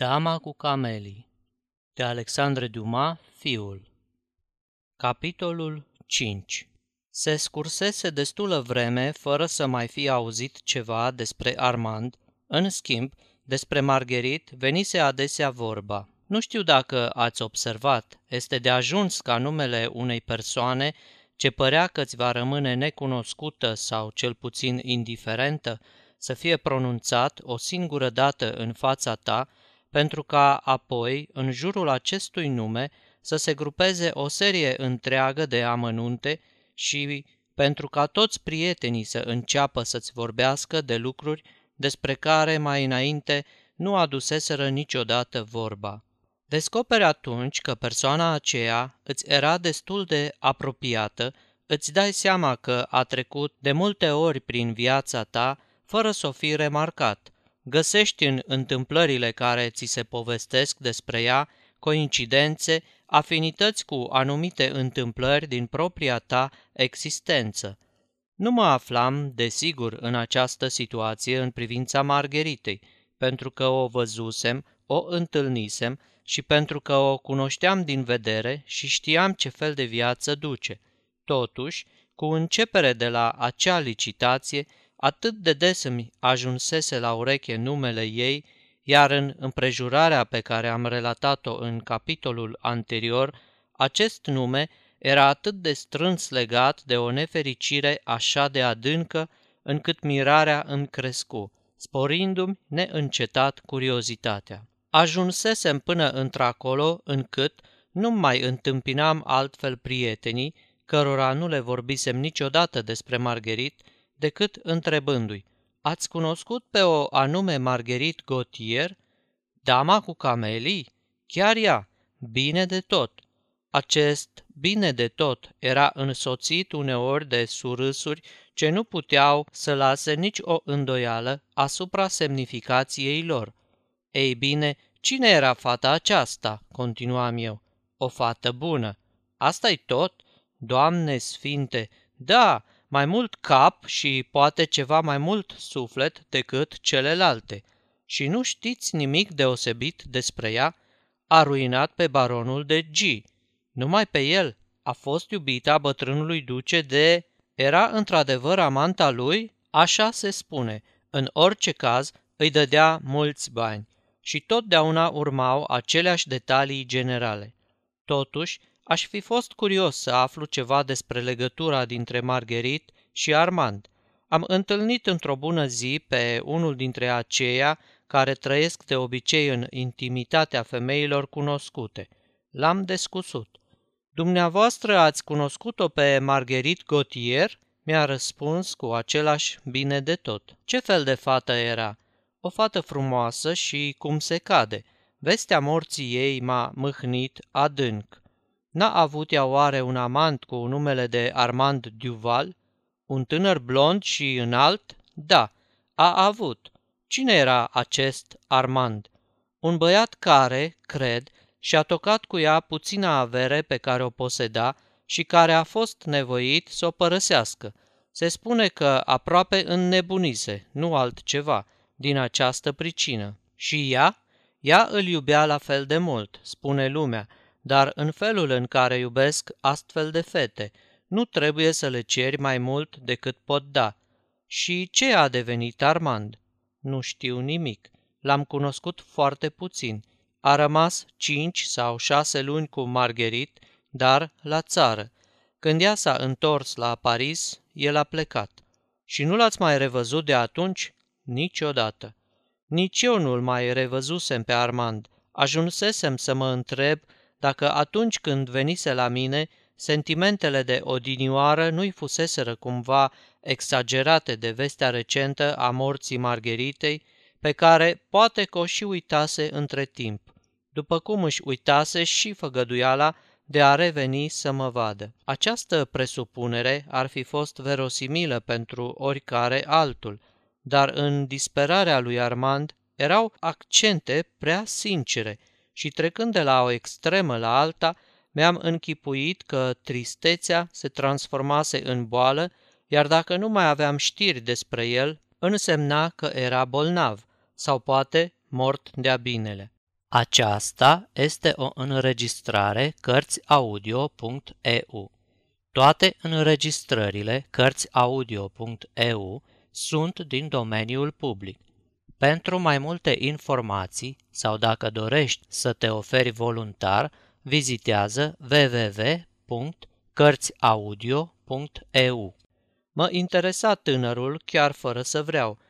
Dama cu camelii de Alexandre Dumas, fiul. Capitolul 5 Se scursese destulă vreme fără să mai fi auzit ceva despre Armand, în schimb, despre Margherit venise adesea vorba. Nu știu dacă ați observat, este de ajuns ca numele unei persoane ce părea că ți va rămâne necunoscută sau cel puțin indiferentă, să fie pronunțat o singură dată în fața ta, pentru ca apoi, în jurul acestui nume, să se grupeze o serie întreagă de amănunte și pentru ca toți prietenii să înceapă să-ți vorbească de lucruri despre care mai înainte nu aduseseră niciodată vorba. Descoperi atunci că persoana aceea îți era destul de apropiată, îți dai seama că a trecut de multe ori prin viața ta fără să o fi remarcat – găsești în întâmplările care ți se povestesc despre ea coincidențe, afinități cu anumite întâmplări din propria ta existență. Nu mă aflam, desigur, în această situație în privința Margheritei, pentru că o văzusem, o întâlnisem și pentru că o cunoșteam din vedere și știam ce fel de viață duce. Totuși, cu începere de la acea licitație, Atât de des îmi ajunsese la ureche numele ei, iar în împrejurarea pe care am relatat-o în capitolul anterior, acest nume era atât de strâns legat de o nefericire așa de adâncă, încât mirarea îmi crescu, sporindu-mi neîncetat curiozitatea. Ajunsesem până într-acolo încât nu mai întâmpinam altfel prietenii, cărora nu le vorbisem niciodată despre Margherit, decât întrebându-i, Ați cunoscut pe o anume Marguerite Gautier? Dama cu camelii? Chiar ea, bine de tot. Acest bine de tot era însoțit uneori de surâsuri ce nu puteau să lase nici o îndoială asupra semnificației lor. Ei bine, cine era fata aceasta? continuam eu. O fată bună. Asta-i tot? Doamne sfinte, da, mai mult cap și poate ceva mai mult suflet decât celelalte. Și nu știți nimic deosebit despre ea? A ruinat pe baronul de G. Numai pe el a fost iubita bătrânului duce de... Era într-adevăr amanta lui? Așa se spune. În orice caz, îi dădea mulți bani și totdeauna urmau aceleași detalii generale. Totuși, Aș fi fost curios să aflu ceva despre legătura dintre Margherit și Armand. Am întâlnit într-o bună zi pe unul dintre aceia care trăiesc de obicei în intimitatea femeilor cunoscute. L-am descusut. Dumneavoastră ați cunoscut-o pe Marguerite Gautier? Mi-a răspuns cu același bine de tot. Ce fel de fată era? O fată frumoasă și cum se cade. Vestea morții ei m-a mâhnit adânc. N-a avut ea oare un amant cu numele de Armand Duval? Un tânăr blond și înalt? Da, a avut. Cine era acest Armand? Un băiat care, cred, și-a tocat cu ea puțina avere pe care o poseda și care a fost nevoit să o părăsească. Se spune că aproape înnebunise, nu altceva, din această pricină. Și ea? Ea îl iubea la fel de mult, spune lumea, dar în felul în care iubesc astfel de fete, nu trebuie să le ceri mai mult decât pot da. Și ce a devenit Armand? Nu știu nimic. L-am cunoscut foarte puțin. A rămas cinci sau șase luni cu Margherit, dar la țară. Când ea s-a întors la Paris, el a plecat. Și nu l-ați mai revăzut de atunci? Niciodată. Nici eu nu-l mai revăzusem pe Armand. Ajunsesem să mă întreb dacă atunci când venise la mine, sentimentele de odinioară nu-i fuseseră cumva exagerate de vestea recentă a morții Margheritei, pe care poate că o și uitase între timp, după cum își uitase și făgăduiala de a reveni să mă vadă. Această presupunere ar fi fost verosimilă pentru oricare altul, dar în disperarea lui Armand erau accente prea sincere – și trecând de la o extremă la alta, mi-am închipuit că tristețea se transformase în boală, iar dacă nu mai aveam știri despre el, însemna că era bolnav sau poate mort de-a binele. Aceasta este o înregistrare Cărțiaudio.eu. Toate înregistrările Cărțiaudio.eu sunt din domeniul public. Pentru mai multe informații sau dacă dorești să te oferi voluntar, vizitează www.cărțiaudio.eu. Mă interesa tânărul chiar fără să vreau –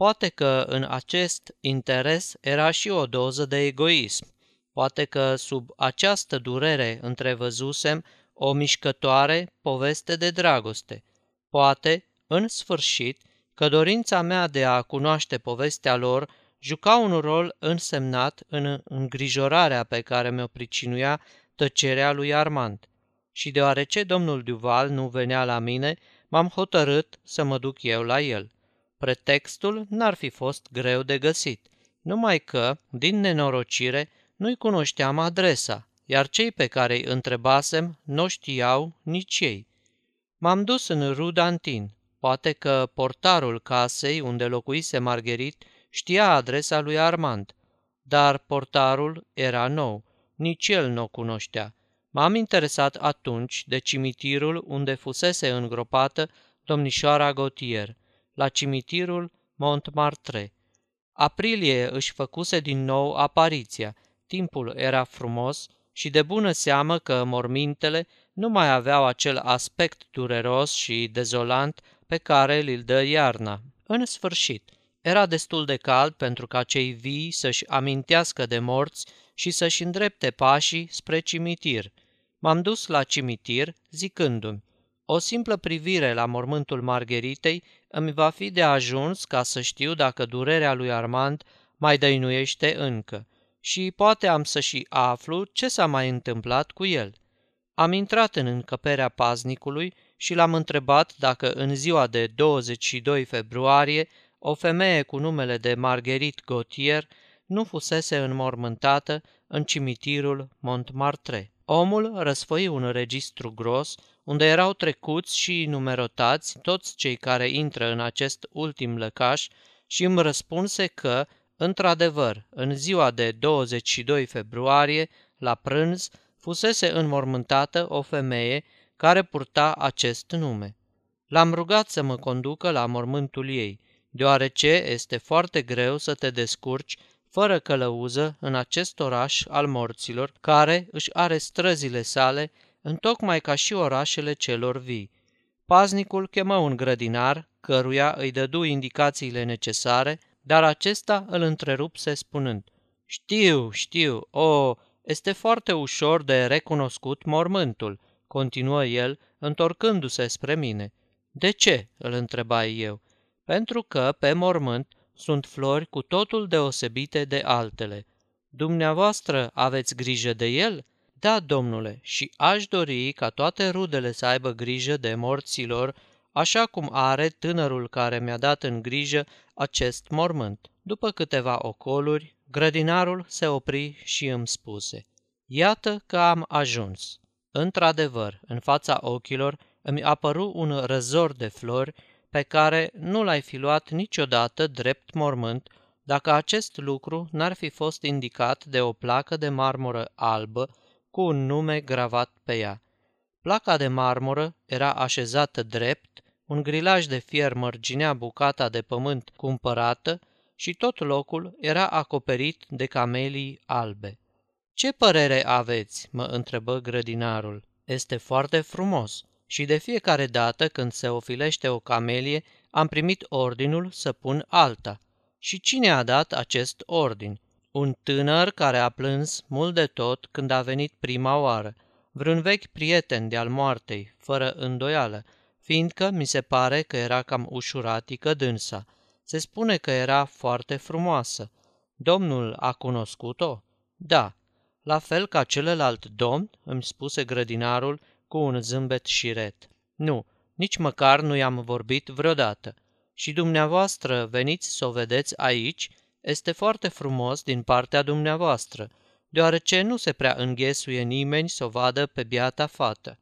Poate că în acest interes era și o doză de egoism. Poate că sub această durere întrevăzusem o mișcătoare poveste de dragoste. Poate, în sfârșit, că dorința mea de a cunoaște povestea lor juca un rol însemnat în îngrijorarea pe care mi-o pricinuia tăcerea lui Armand. Și deoarece domnul Duval nu venea la mine, m-am hotărât să mă duc eu la el. Pretextul n-ar fi fost greu de găsit, numai că, din nenorocire, nu-i cunoșteam adresa, iar cei pe care îi întrebasem nu știau nici ei. M-am dus în Rudantin. Poate că portarul casei unde locuise Margherit știa adresa lui Armand, dar portarul era nou, nici el nu o cunoștea. M-am interesat atunci de cimitirul unde fusese îngropată domnișoara Gautier la cimitirul Montmartre. Aprilie își făcuse din nou apariția, timpul era frumos și de bună seamă că mormintele nu mai aveau acel aspect dureros și dezolant pe care îl dă iarna. În sfârșit, era destul de cald pentru ca cei vii să-și amintească de morți și să-și îndrepte pașii spre cimitir. M-am dus la cimitir zicându-mi, o simplă privire la mormântul Margheritei îmi va fi de ajuns ca să știu dacă durerea lui Armand mai dăinuiește încă și poate am să și aflu ce s-a mai întâmplat cu el. Am intrat în încăperea paznicului și l-am întrebat dacă în ziua de 22 februarie o femeie cu numele de Marguerite Gautier nu fusese înmormântată în cimitirul Montmartre. Omul răsfăi un registru gros unde erau trecuți și numerotați toți cei care intră în acest ultim lăcaș și îmi răspunse că, într-adevăr, în ziua de 22 februarie, la prânz, fusese înmormântată o femeie care purta acest nume. L-am rugat să mă conducă la mormântul ei, deoarece este foarte greu să te descurci fără călăuză în acest oraș al morților, care își are străzile sale întocmai ca și orașele celor vii. Paznicul chemă un grădinar, căruia îi dădu indicațiile necesare, dar acesta îl întrerupse spunând, Știu, știu, o, este foarte ușor de recunoscut mormântul, continuă el, întorcându-se spre mine. De ce? îl întrebai eu. Pentru că, pe mormânt, sunt flori cu totul deosebite de altele. Dumneavoastră aveți grijă de el? Da, domnule, și aș dori ca toate rudele să aibă grijă de morților, așa cum are tânărul care mi-a dat în grijă acest mormânt. După câteva ocoluri, grădinarul se opri și îmi spuse, Iată că am ajuns. Într-adevăr, în fața ochilor îmi apăru un răzor de flori pe care nu l-ai fi luat niciodată drept mormânt dacă acest lucru n-ar fi fost indicat de o placă de marmură albă cu un nume gravat pe ea. Placa de marmură era așezată drept, un grilaj de fier mărginea bucata de pământ cumpărată și tot locul era acoperit de camelii albe. Ce părere aveți?" mă întrebă grădinarul. Este foarte frumos și de fiecare dată când se ofilește o camelie, am primit ordinul să pun alta. Și cine a dat acest ordin? Un tânăr care a plâns mult de tot când a venit prima oară, vreun vechi prieten de-al moartei, fără îndoială, fiindcă mi se pare că era cam ușuratică dânsa. Se spune că era foarte frumoasă. Domnul a cunoscut-o? Da. La fel ca celălalt domn, îmi spuse grădinarul cu un zâmbet șiret. Nu, nici măcar nu i-am vorbit vreodată. Și dumneavoastră veniți să o vedeți aici este foarte frumos din partea dumneavoastră, deoarece nu se prea înghesuie nimeni să o vadă pe biata fată.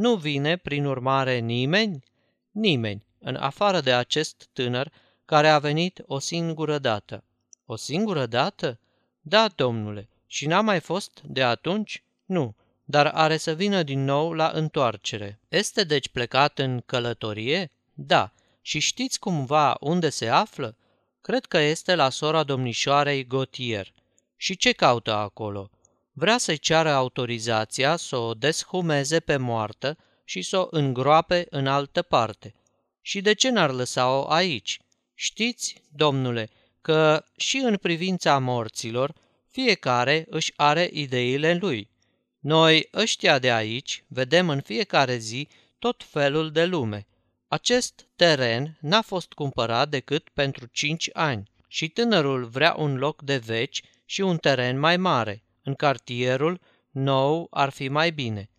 Nu vine, prin urmare, nimeni? Nimeni, în afară de acest tânăr care a venit o singură dată. O singură dată? Da, domnule. Și n-a mai fost de atunci? Nu, dar are să vină din nou la întoarcere. Este deci plecat în călătorie? Da. Și știți cumva unde se află? Cred că este la sora domnișoarei Gotier. Și ce caută acolo? Vrea să-i ceară autorizația să o deshumeze pe moartă și să o îngroape în altă parte. Și de ce n-ar lăsa-o aici? Știți, domnule, că și în privința morților, fiecare își are ideile lui. Noi, ăștia de aici, vedem în fiecare zi tot felul de lume. Acest teren n-a fost cumpărat decât pentru cinci ani și tânărul vrea un loc de veci și un teren mai mare. În cartierul nou ar fi mai bine.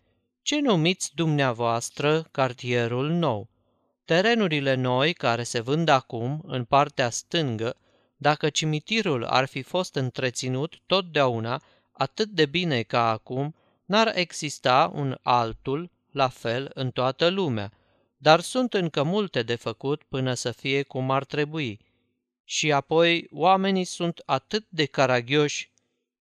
Ce numiți dumneavoastră cartierul nou? Terenurile noi care se vând acum în partea stângă, dacă cimitirul ar fi fost întreținut totdeauna atât de bine ca acum, n-ar exista un altul la fel în toată lumea, dar sunt încă multe de făcut până să fie cum ar trebui. Și apoi oamenii sunt atât de caragioși.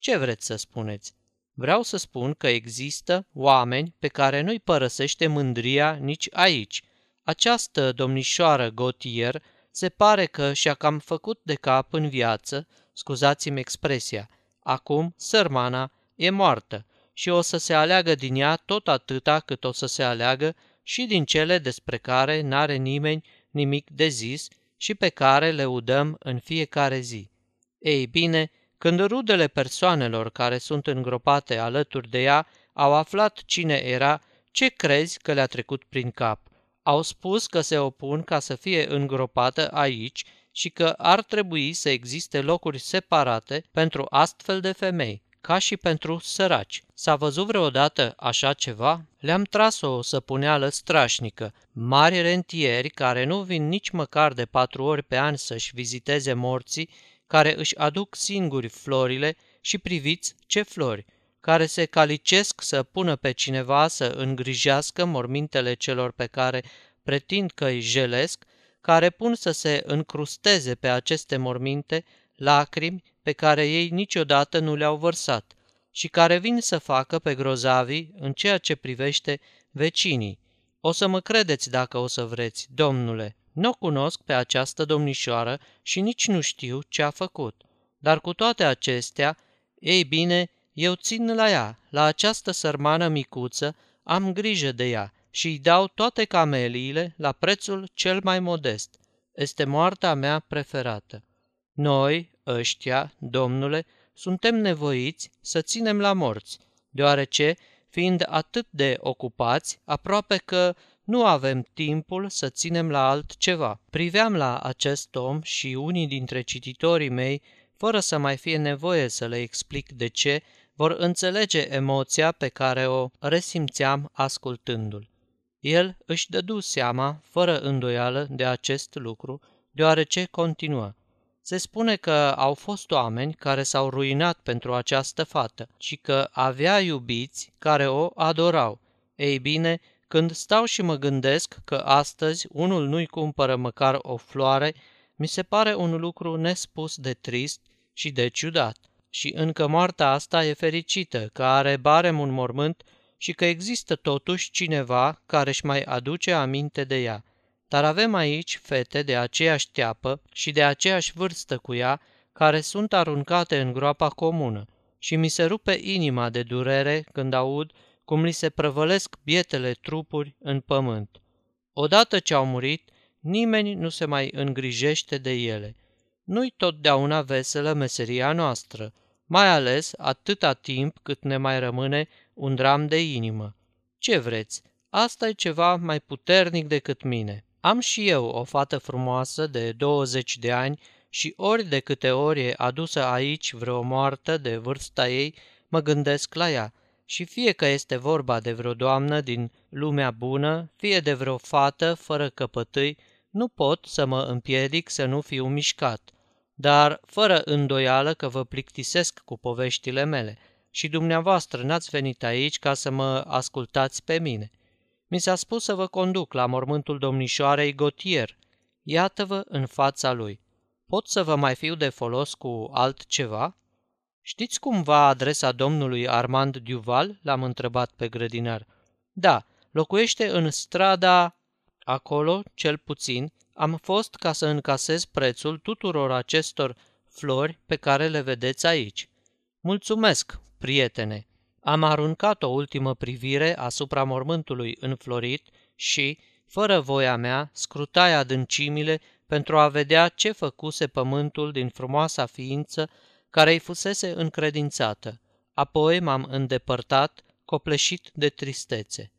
Ce vreți să spuneți? Vreau să spun că există oameni pe care nu-i părăsește mândria nici aici. Această domnișoară Gautier se pare că și-a cam făcut de cap în viață, scuzați-mi expresia. Acum, sărmana, e moartă și o să se aleagă din ea tot atâta cât o să se aleagă și din cele despre care n-are nimeni nimic de zis și pe care le udăm în fiecare zi. Ei bine, când rudele persoanelor care sunt îngropate alături de ea au aflat cine era, ce crezi că le-a trecut prin cap? Au spus că se opun ca să fie îngropată aici și că ar trebui să existe locuri separate pentru astfel de femei, ca și pentru săraci. S-a văzut vreodată așa ceva? Le-am tras o săpuneală strașnică. Mari rentieri care nu vin nici măcar de patru ori pe an să-și viziteze morții, care își aduc singuri florile și priviți ce flori, care se calicesc să pună pe cineva să îngrijească mormintele celor pe care pretind că îi jelesc, care pun să se încrusteze pe aceste morminte lacrimi pe care ei niciodată nu le-au vărsat și care vin să facă pe grozavi în ceea ce privește vecinii. O să mă credeți dacă o să vreți, domnule, nu o cunosc pe această domnișoară și nici nu știu ce a făcut. Dar cu toate acestea, ei bine, eu țin la ea, la această sărmană micuță, am grijă de ea și îi dau toate cameliile la prețul cel mai modest. Este moartea mea preferată. Noi, ăștia, domnule, suntem nevoiți să ținem la morți, deoarece, fiind atât de ocupați, aproape că nu avem timpul să ținem la altceva. Priveam la acest om și unii dintre cititorii mei, fără să mai fie nevoie să le explic de ce, vor înțelege emoția pe care o resimțeam ascultându-l. El își dădu seama, fără îndoială, de acest lucru, deoarece continuă. Se spune că au fost oameni care s-au ruinat pentru această fată și că avea iubiți care o adorau. Ei bine, când stau și mă gândesc că astăzi unul nu-i cumpără măcar o floare, mi se pare un lucru nespus de trist și de ciudat. Și încă moartea asta e fericită, că are barem un mormânt și că există totuși cineva care își mai aduce aminte de ea. Dar avem aici fete de aceeași teapă și de aceeași vârstă cu ea, care sunt aruncate în groapa comună și mi se rupe inima de durere când aud cum li se prăvălesc bietele trupuri în pământ. Odată ce au murit, nimeni nu se mai îngrijește de ele. Nu-i totdeauna veselă meseria noastră, mai ales atâta timp cât ne mai rămâne un dram de inimă. Ce vreți, asta e ceva mai puternic decât mine. Am și eu o fată frumoasă de 20 de ani și ori de câte ori e adusă aici vreo moartă de vârsta ei, mă gândesc la ea. Și fie că este vorba de vreo doamnă din lumea bună, fie de vreo fată fără căpătâi, nu pot să mă împiedic să nu fiu mișcat. Dar fără îndoială că vă plictisesc cu poveștile mele și dumneavoastră n-ați venit aici ca să mă ascultați pe mine – mi s-a spus să vă conduc la mormântul domnișoarei Gotier. Iată-vă în fața lui. Pot să vă mai fiu de folos cu altceva? Știți cumva adresa domnului Armand Duval? L-am întrebat pe grădinar. Da, locuiește în strada... Acolo, cel puțin, am fost ca să încasez prețul tuturor acestor flori pe care le vedeți aici. Mulțumesc, prietene! Am aruncat o ultimă privire asupra mormântului înflorit și, fără voia mea, scrutai adâncimile pentru a vedea ce făcuse pământul din frumoasa ființă care îi fusese încredințată. Apoi m-am îndepărtat, copleșit de tristețe.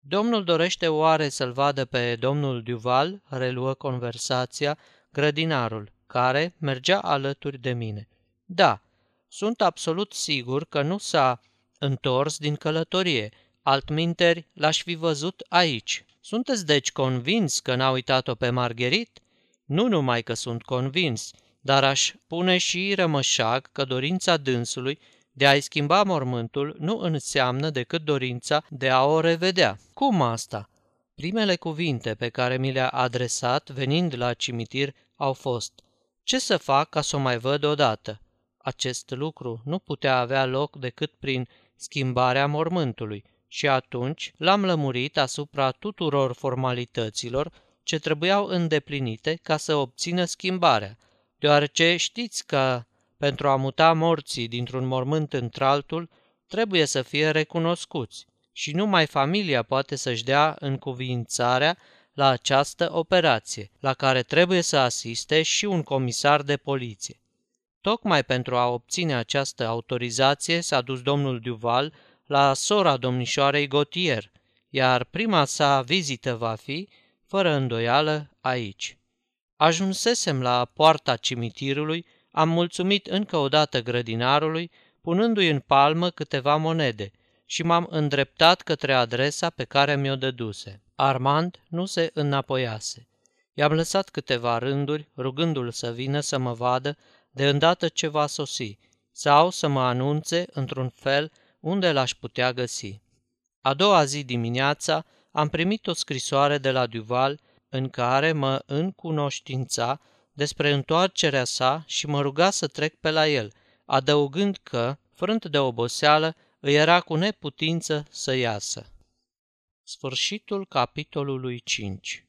Domnul dorește oare să-l vadă pe domnul Duval, reluă conversația, grădinarul, care mergea alături de mine. Da, sunt absolut sigur că nu s-a întors din călătorie, altminteri l-aș fi văzut aici. Sunteți deci convins că n-a uitat-o pe Margherit? Nu numai că sunt convins, dar aș pune și rămășag că dorința dânsului de a-i schimba mormântul nu înseamnă decât dorința de a o revedea. Cum asta? Primele cuvinte pe care mi le-a adresat venind la cimitir au fost Ce să fac ca să o mai văd odată? Acest lucru nu putea avea loc decât prin schimbarea mormântului și atunci l-am lămurit asupra tuturor formalităților ce trebuiau îndeplinite ca să obțină schimbarea, deoarece știți că pentru a muta morții dintr-un mormânt într-altul trebuie să fie recunoscuți și numai familia poate să-și dea încuvințarea la această operație, la care trebuie să asiste și un comisar de poliție. Tocmai pentru a obține această autorizație s-a dus domnul Duval la sora domnișoarei Gotier, iar prima sa vizită va fi, fără îndoială, aici. Ajunsesem la poarta cimitirului, am mulțumit încă o dată grădinarului, punându-i în palmă câteva monede și m-am îndreptat către adresa pe care mi-o dăduse. Armand nu se înapoiase. I-am lăsat câteva rânduri, rugându-l să vină să mă vadă de îndată ce va sosi, sau să mă anunțe, într-un fel, unde l-aș putea găsi. A doua zi dimineața am primit o scrisoare de la Duval în care mă încunoștința despre întoarcerea sa și mă ruga să trec pe la el, adăugând că, frânt de oboseală, îi era cu neputință să iasă. Sfârșitul capitolului 5